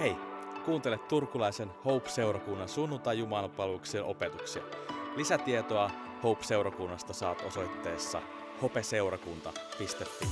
Hei, kuuntele turkulaisen Hope-seurakunnan sunnuntai-jumalanpalveluksen opetuksia. Lisätietoa Hope-seurakunnasta saat osoitteessa hopeseurakunta.fi.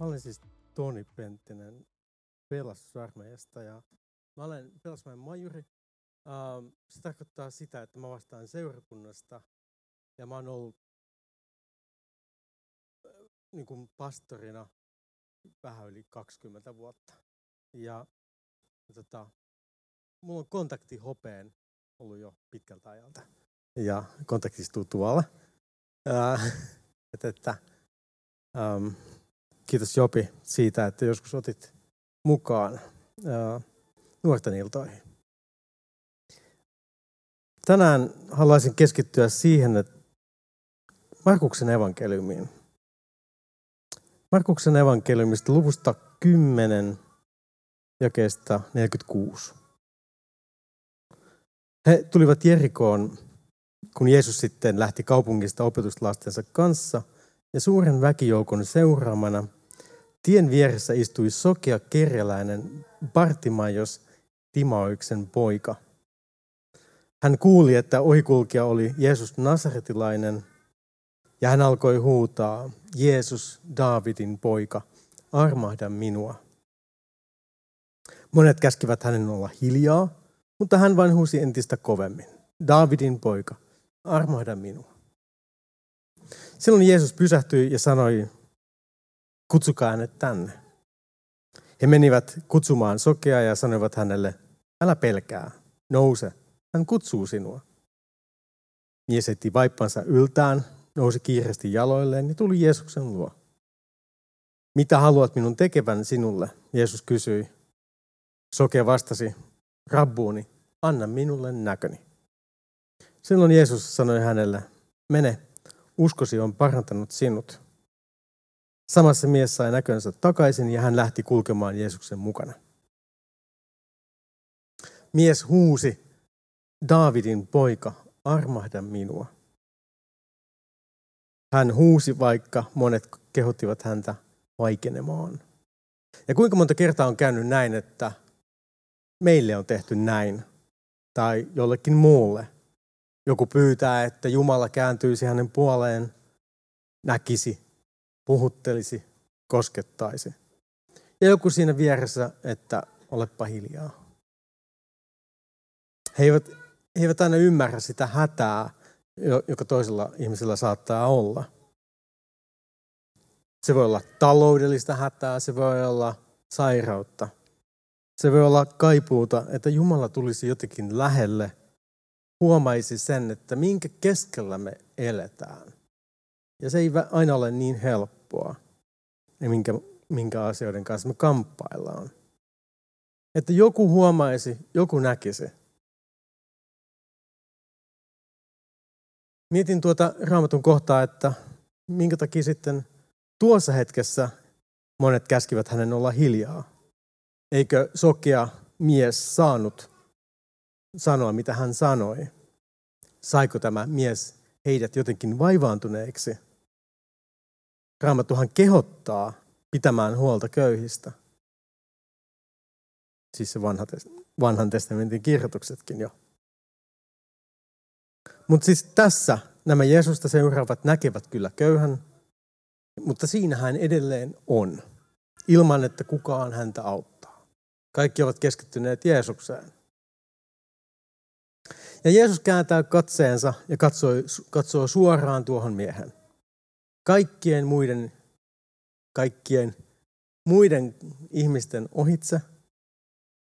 Mä olen siis Toni Penttinen pelastusarmeijasta ja mä olen pelastusarmeijan majuri. Ähm, se tarkoittaa sitä, että mä vastaan seurakunnasta ja mä oon ollut niin kuin pastorina vähän yli 20 vuotta. Ja, tota, mulla on kontakti hopeen ollut jo pitkältä ajalta. Ja kontakti istuu tuolla. Äh, että, että, ähm, kiitos Jopi siitä, että joskus otit mukaan äh, nuorten iltoihin. Tänään haluaisin keskittyä siihen, että Markuksen evankeliumiin. Markuksen evankeliumista luvusta 10 jakeesta 46. He tulivat Jerikoon, kun Jeesus sitten lähti kaupungista opetuslastensa kanssa ja suuren väkijoukon seuraamana. Tien vieressä istui sokea kerjäläinen Bartimaios Timaoiksen poika. Hän kuuli, että ohikulkija oli Jeesus Nasaretilainen ja hän alkoi huutaa, Jeesus, Daavidin poika, armahda minua. Monet käskivät hänen olla hiljaa, mutta hän vain huusi entistä kovemmin. Daavidin poika, armahda minua. Silloin Jeesus pysähtyi ja sanoi, kutsukaa hänet tänne. He menivät kutsumaan sokea ja sanoivat hänelle, älä pelkää, nouse, hän kutsuu sinua. Mies etti vaippansa yltään, nousi kiireesti jaloilleen ja tuli Jeesuksen luo. Mitä haluat minun tekevän sinulle? Jeesus kysyi. Sokea vastasi, Rabbuuni, anna minulle näköni. Silloin Jeesus sanoi hänelle, mene, uskosi on parantanut sinut. Samassa mies sai näkönsä takaisin ja hän lähti kulkemaan Jeesuksen mukana. Mies huusi, Daavidin poika, armahda minua. Hän huusi, vaikka monet kehottivat häntä vaikenemaan. Ja kuinka monta kertaa on käynyt näin, että meille on tehty näin, tai jollekin muulle. Joku pyytää, että Jumala kääntyisi hänen puoleen, näkisi, puhuttelisi, koskettaisi. Ja joku siinä vieressä, että olepa hiljaa. He eivät, he eivät aina ymmärrä sitä hätää, joka toisella ihmisellä saattaa olla. Se voi olla taloudellista hätää, se voi olla sairautta. Se voi olla kaipuuta, että Jumala tulisi jotenkin lähelle, huomaisi sen, että minkä keskellä me eletään. Ja se ei aina ole niin helppoa, minkä, minkä asioiden kanssa me kamppaillaan. Että joku huomaisi, joku näkisi. Mietin tuota raamatun kohtaa, että minkä takia sitten tuossa hetkessä monet käskivät hänen olla hiljaa. Eikö sokea mies saanut sanoa, mitä hän sanoi? Saiko tämä mies heidät jotenkin vaivaantuneeksi? Raamattuhan kehottaa pitämään huolta köyhistä. Siis se vanha, vanhan testamentin kirjoituksetkin jo. Mutta siis tässä nämä Jeesusta seuraavat näkevät kyllä köyhän, mutta siinä hän edelleen on, ilman että kukaan häntä auttaa. Kaikki ovat keskittyneet Jeesukseen. Ja Jeesus kääntää katseensa ja katsoo, katsoo suoraan tuohon miehen. Kaikkien muiden, kaikkien muiden ihmisten ohitse,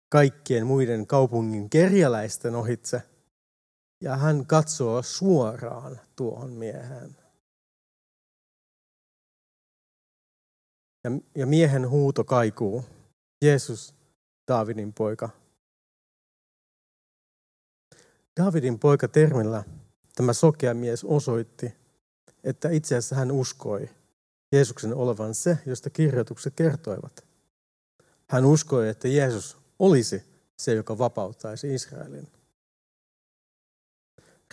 kaikkien muiden kaupungin kerjäläisten ohitse – ja hän katsoo suoraan tuohon mieheen. Ja, ja miehen huuto kaikuu. Jeesus, Daavidin poika. Daavidin poika termillä tämä sokea mies osoitti, että itse asiassa hän uskoi Jeesuksen olevan se, josta kirjoitukset kertoivat. Hän uskoi, että Jeesus olisi se, joka vapauttaisi Israelin.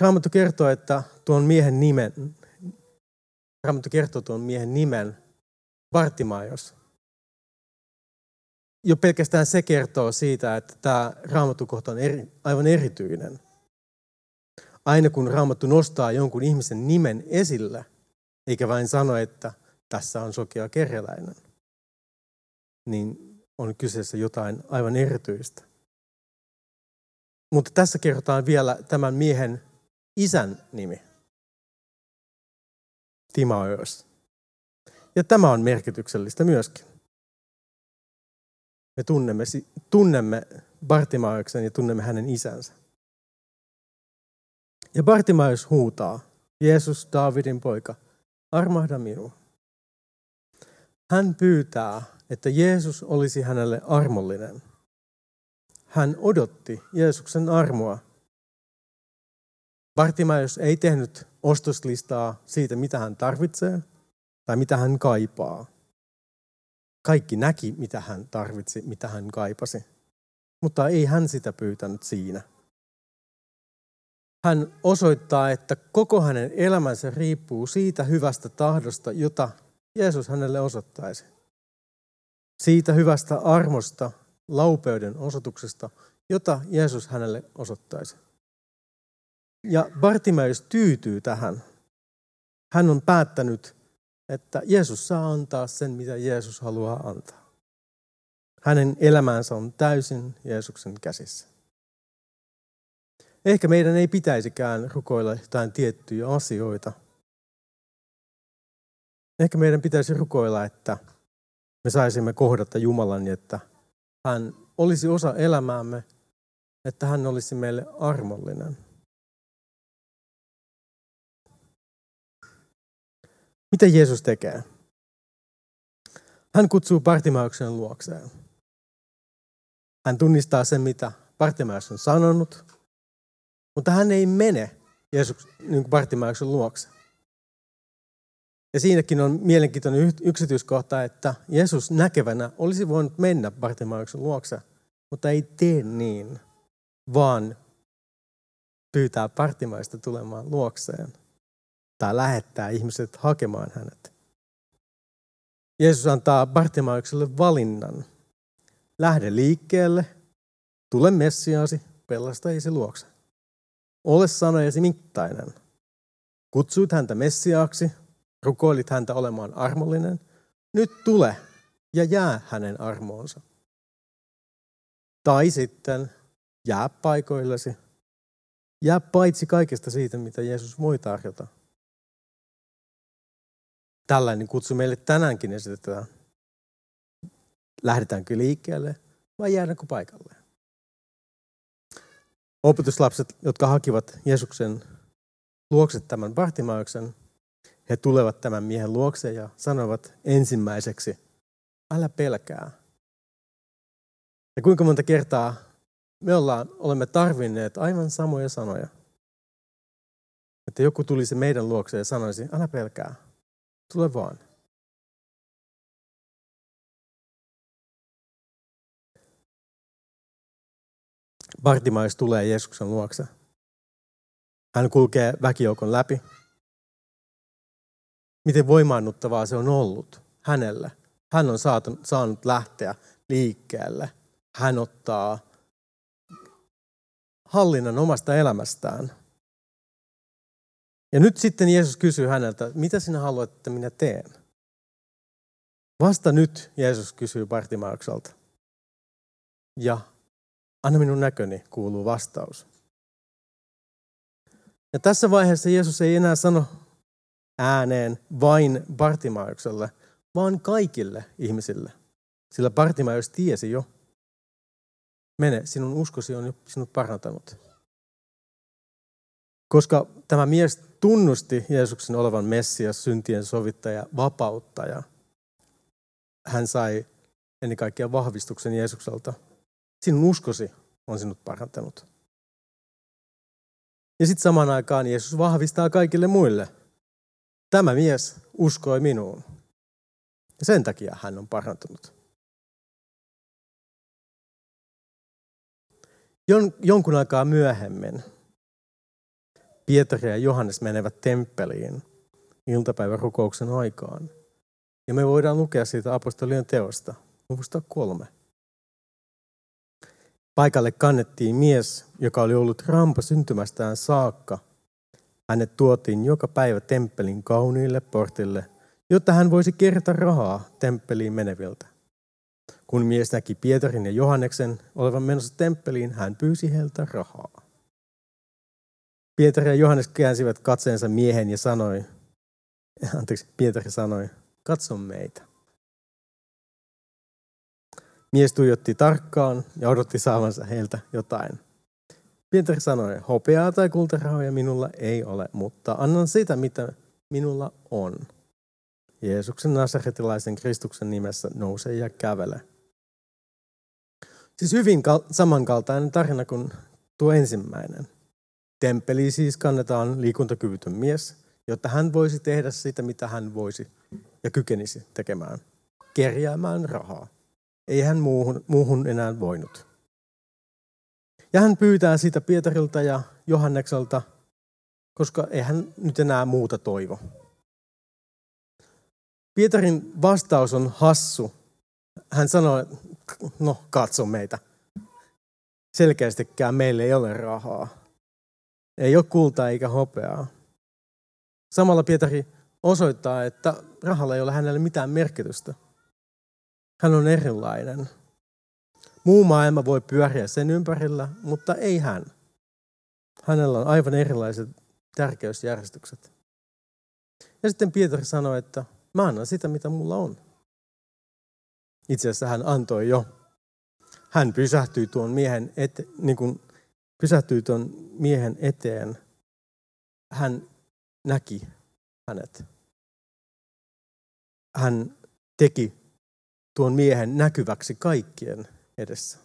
Raamattu kertoo, että tuon miehen nimen, Raamattu kertoo tuon miehen nimen, Bartimaios. Jo pelkästään se kertoo siitä, että tämä raamattukohta on eri, aivan erityinen. Aina kun raamattu nostaa jonkun ihmisen nimen esille, eikä vain sano, että tässä on sokea kerjäläinen, niin on kyseessä jotain aivan erityistä. Mutta tässä kerrotaan vielä tämän miehen isän nimi. Timaeos. Ja tämä on merkityksellistä myöskin. Me tunnemme, tunnemme Bartimaeuksen ja tunnemme hänen isänsä. Ja Bartimaeus huutaa, Jeesus, Davidin poika, armahda minua. Hän pyytää, että Jeesus olisi hänelle armollinen. Hän odotti Jeesuksen armoa. Bartimaeus ei tehnyt ostoslistaa siitä, mitä hän tarvitsee tai mitä hän kaipaa. Kaikki näki, mitä hän tarvitsi, mitä hän kaipasi. Mutta ei hän sitä pyytänyt siinä. Hän osoittaa, että koko hänen elämänsä riippuu siitä hyvästä tahdosta, jota Jeesus hänelle osoittaisi. Siitä hyvästä armosta, laupeuden osoituksesta, jota Jeesus hänelle osoittaisi. Ja Bartimeus tyytyy tähän. Hän on päättänyt, että Jeesus saa antaa sen, mitä Jeesus haluaa antaa. Hänen elämänsä on täysin Jeesuksen käsissä. Ehkä meidän ei pitäisikään rukoilla jotain tiettyjä asioita. Ehkä meidän pitäisi rukoilla, että me saisimme kohdata Jumalan, että hän olisi osa elämäämme, että hän olisi meille armollinen. Mitä Jeesus tekee? Hän kutsuu Bartimauksen luokseen. Hän tunnistaa sen, mitä Bartimaus on sanonut, mutta hän ei mene Jeesus, niin Bartimauksen luokse. Ja siinäkin on mielenkiintoinen yksityiskohta, että Jeesus näkevänä olisi voinut mennä Bartimauksen luokse, mutta ei tee niin, vaan pyytää Bartimaista tulemaan luokseen tai lähettää ihmiset hakemaan hänet. Jeesus antaa Bartimaukselle valinnan. Lähde liikkeelle, tule Messiaasi, pelastajisi luokse. Ole sanojasi mittainen. Kutsuit häntä Messiaaksi, rukoilit häntä olemaan armollinen. Nyt tule ja jää hänen armoonsa. Tai sitten jää paikoillesi. Jää paitsi kaikesta siitä, mitä Jeesus voi tarjota. Tällainen kutsu meille tänäänkin esitetään. Lähdetäänkö liikkeelle vai jäädäänkö paikalle? Opetuslapset, jotka hakivat Jeesuksen luokse tämän Bartimauksen, he tulevat tämän miehen luokse ja sanovat ensimmäiseksi, älä pelkää. Ja kuinka monta kertaa me ollaan, olemme tarvinneet aivan samoja sanoja. Että joku tulisi meidän luokse ja sanoisi, älä pelkää, tule vaan. Bartimais tulee Jeesuksen luokse. Hän kulkee väkijoukon läpi. Miten voimaannuttavaa se on ollut hänelle. Hän on saanut lähteä liikkeelle. Hän ottaa hallinnan omasta elämästään. Ja nyt sitten Jeesus kysyy häneltä, mitä sinä haluat, että minä teen? Vasta nyt Jeesus kysyy Bartimaukselta. Ja anna minun näköni, kuuluu vastaus. Ja tässä vaiheessa Jeesus ei enää sano ääneen vain Bartimaukselle, vaan kaikille ihmisille. Sillä Bartimaeus tiesi jo, mene, sinun uskosi on jo sinut parantanut. Koska tämä mies tunnusti Jeesuksen olevan Messias, syntien sovittaja, vapauttaja, hän sai ennen kaikkea vahvistuksen Jeesukselta. Sinun uskosi on sinut parantanut. Ja sitten samaan aikaan Jeesus vahvistaa kaikille muille. Tämä mies uskoi minuun. Ja sen takia hän on parantunut. Jon, jonkun aikaa myöhemmin Pietari ja Johannes menevät temppeliin iltapäivärukouksen aikaan. Ja me voidaan lukea siitä apostolien teosta, luvusta kolme. Paikalle kannettiin mies, joka oli ollut rampa syntymästään saakka. Hänet tuotiin joka päivä temppelin kauniille portille, jotta hän voisi kerätä rahaa temppeliin meneviltä. Kun mies näki Pietarin ja Johanneksen olevan menossa temppeliin, hän pyysi heiltä rahaa. Pietari ja Johannes käänsivät katseensa miehen ja sanoi, anteeksi, Pietari sanoi, katso meitä. Mies tuijotti tarkkaan ja odotti saavansa heiltä jotain. Pietari sanoi, hopeaa tai kultarahoja minulla ei ole, mutta annan sitä, mitä minulla on. Jeesuksen nasaretilaisen Kristuksen nimessä nouse ja kävele. Siis hyvin samankaltainen tarina kuin tuo ensimmäinen. Temppeli siis kannetaan liikuntakyvytön mies, jotta hän voisi tehdä sitä, mitä hän voisi ja kykenisi tekemään. Kerjäämään rahaa. Ei hän muuhun, muuhun enää voinut. Ja hän pyytää sitä Pietarilta ja Johannekselta, koska ei hän nyt enää muuta toivo. Pietarin vastaus on hassu. Hän sanoi, no katso meitä. Selkeästikään meille ei ole rahaa. Ei ole kultaa eikä hopeaa. Samalla Pietari osoittaa, että rahalla ei ole hänelle mitään merkitystä. Hän on erilainen. Muu maailma voi pyöriä sen ympärillä, mutta ei hän. Hänellä on aivan erilaiset tärkeysjärjestykset. Ja sitten Pietari sanoi, että mä annan sitä, mitä mulla on. Itse asiassa hän antoi jo. Hän pysähtyi tuon miehen, ete, niin kuin pysähtyi tuon miehen eteen. Hän näki hänet. Hän teki tuon miehen näkyväksi kaikkien edessä,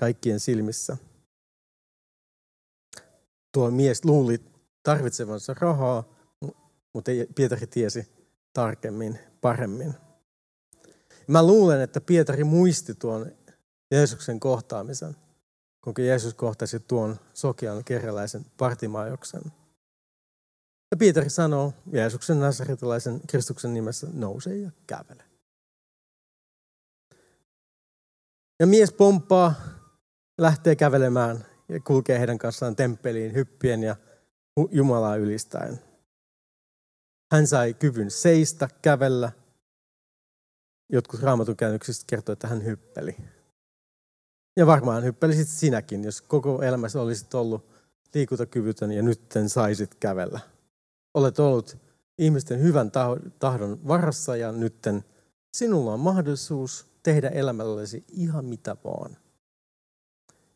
kaikkien silmissä. Tuo mies luuli tarvitsevansa rahaa, mutta Pietari tiesi tarkemmin, paremmin. Mä luulen, että Pietari muisti tuon Jeesuksen kohtaamisen, kun Jeesus kohtasi tuon sokean kerralaisen partimajoksen. Ja Pietari sanoo Jeesuksen nasaretilaisen Kristuksen nimessä, nouse ja kävele. Ja mies pomppaa, lähtee kävelemään ja kulkee heidän kanssaan temppeliin hyppien ja Jumalaa ylistäen. Hän sai kyvyn seistä, kävellä. Jotkut raamatun käännöksistä kertoo, että hän hyppeli. Ja varmaan hyppelisit sinäkin, jos koko elämässä olisit ollut liikuntakyvytön ja nyt saisit kävellä. Olet ollut ihmisten hyvän tahdon varassa ja nytten sinulla on mahdollisuus tehdä elämälläsi ihan mitä vaan.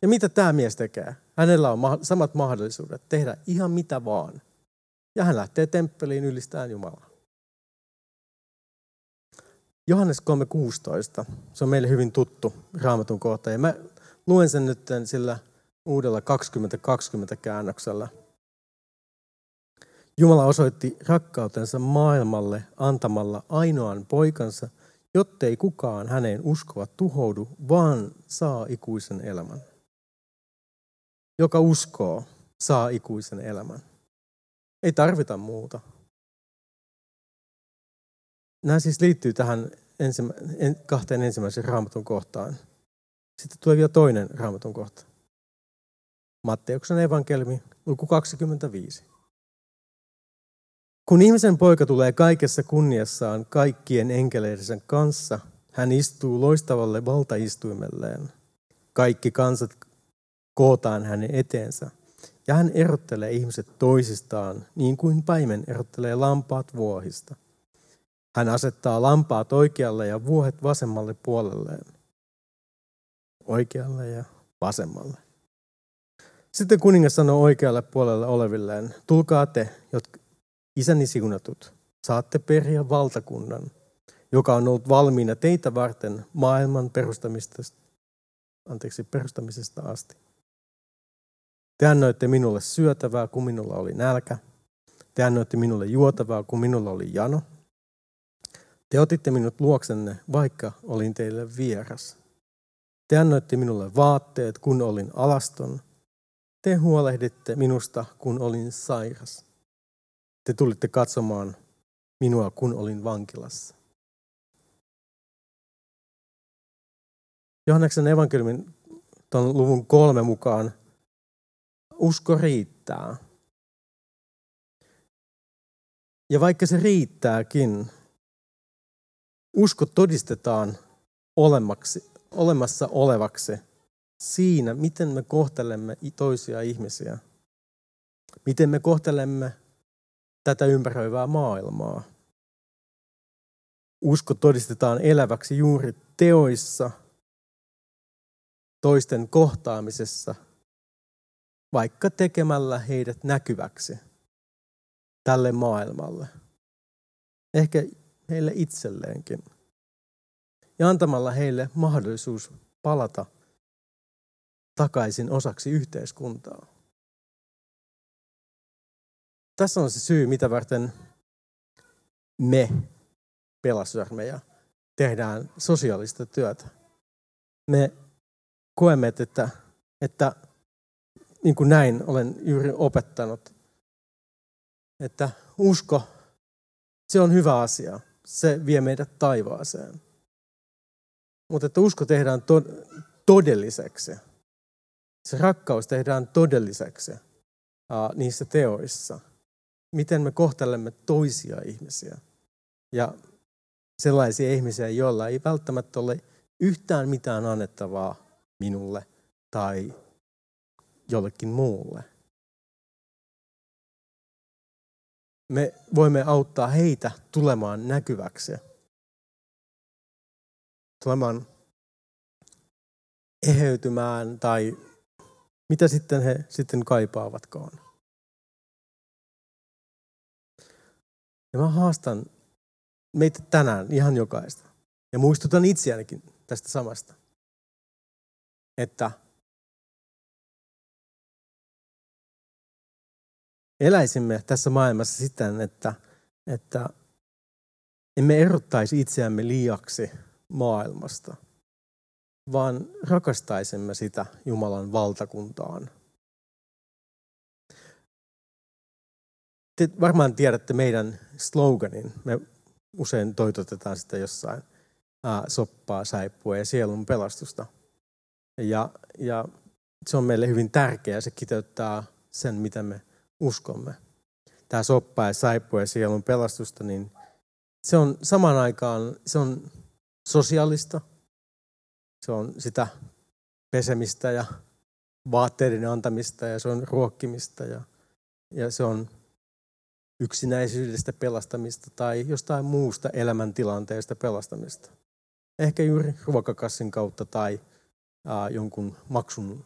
Ja mitä tämä mies tekee? Hänellä on samat mahdollisuudet tehdä ihan mitä vaan. Ja hän lähtee temppeliin ylistämään Jumalaa. Johannes 3.16, se on meille hyvin tuttu raamatun kohta. Ja mä luen sen nyt sillä uudella 2020 käännöksellä. Jumala osoitti rakkautensa maailmalle antamalla ainoan poikansa, jottei kukaan häneen uskova tuhoudu, vaan saa ikuisen elämän. Joka uskoo, saa ikuisen elämän. Ei tarvita muuta. Nämä siis liittyy tähän ensimmä, en, kahteen ensimmäisen raamatun kohtaan. Sitten tulee vielä toinen raamatun kohta. Matteuksen evankeliumi, luku 25. Kun ihmisen poika tulee kaikessa kunniassaan kaikkien enkeleidensä kanssa, hän istuu loistavalle valtaistuimelleen. Kaikki kansat kootaan hänen eteensä, ja hän erottelee ihmiset toisistaan, niin kuin paimen erottelee lampaat vuohista. Hän asettaa lampaat oikealle ja vuohet vasemmalle puolelleen. Oikealle ja vasemmalle. Sitten kuningas sanoo oikealle puolelle olevilleen, tulkaa te, jotka isäni siunatut, saatte periä valtakunnan, joka on ollut valmiina teitä varten maailman perustamisesta, anteeksi, perustamisesta asti. Te annoitte minulle syötävää, kun minulla oli nälkä. Te annoitte minulle juotavaa, kun minulla oli jano. Te otitte minut luoksenne, vaikka olin teille vieras. Te annoitte minulle vaatteet, kun olin alaston. Te huolehditte minusta, kun olin sairas. te tulitte katsomaan minua, kun olin vankilassa. Johanneksen evankeliumin tuon luvun kolme mukaan usko riittää. Ja vaikka se riittääkin, usko todistetaan olemaksi, olemassa olevaksi siinä, miten me kohtelemme toisia ihmisiä. Miten me kohtelemme tätä ympäröivää maailmaa. Usko todistetaan eläväksi juuri teoissa, toisten kohtaamisessa, vaikka tekemällä heidät näkyväksi tälle maailmalle. Ehkä heille itselleenkin. Ja antamalla heille mahdollisuus palata takaisin osaksi yhteiskuntaa. Tässä on se syy, mitä varten me pelastusarmeija tehdään sosiaalista työtä. Me koemme, että, että niin kuin näin olen juuri opettanut, että usko, se on hyvä asia. Se vie meidät taivaaseen. Mutta että usko tehdään todelliseksi. Se rakkaus tehdään todelliseksi niissä teoissa miten me kohtelemme toisia ihmisiä. Ja sellaisia ihmisiä, joilla ei välttämättä ole yhtään mitään annettavaa minulle tai jollekin muulle. Me voimme auttaa heitä tulemaan näkyväksi. Tulemaan eheytymään tai mitä sitten he sitten kaipaavatkaan. Ja mä haastan meitä tänään ihan jokaista. Ja muistutan itseänikin tästä samasta. Että eläisimme tässä maailmassa siten, että, että emme erottaisi itseämme liiaksi maailmasta, vaan rakastaisimme sitä Jumalan valtakuntaan Te varmaan tiedätte meidän sloganin. Me usein toitotetaan sitä jossain ää, soppaa, saippua ja sielun pelastusta. Ja, ja se on meille hyvin tärkeää. Se kiteyttää sen, mitä me uskomme. Tämä soppa ja saippua ja sielun pelastusta, niin se on samaan aikaan se on sosiaalista. Se on sitä pesemistä ja vaatteiden antamista ja se on ruokkimista ja, ja se on yksinäisyydestä pelastamista tai jostain muusta elämäntilanteesta pelastamista. Ehkä juuri ruokakassin kautta tai ää, jonkun maksun,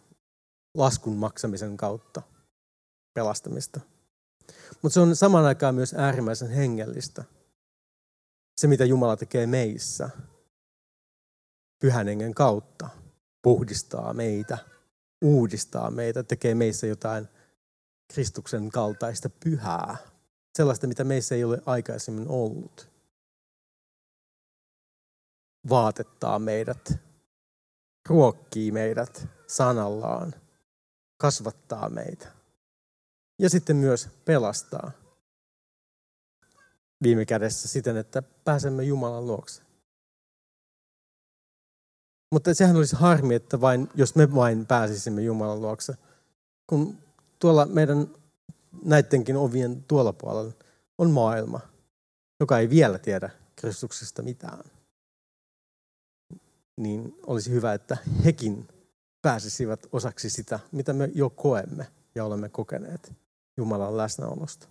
laskun maksamisen kautta pelastamista. Mutta se on saman aikaan myös äärimmäisen hengellistä. Se, mitä Jumala tekee meissä pyhän hengen kautta, puhdistaa meitä, uudistaa meitä, tekee meissä jotain Kristuksen kaltaista pyhää, sellaista, mitä meissä ei ole aikaisemmin ollut. Vaatettaa meidät, ruokkii meidät sanallaan, kasvattaa meitä ja sitten myös pelastaa viime kädessä siten, että pääsemme Jumalan luokse. Mutta sehän olisi harmi, että vain, jos me vain pääsisimme Jumalan luokse. Kun tuolla meidän näidenkin ovien tuolla puolella on maailma, joka ei vielä tiedä Kristuksesta mitään. Niin olisi hyvä, että hekin pääsisivät osaksi sitä, mitä me jo koemme ja olemme kokeneet Jumalan läsnäolosta.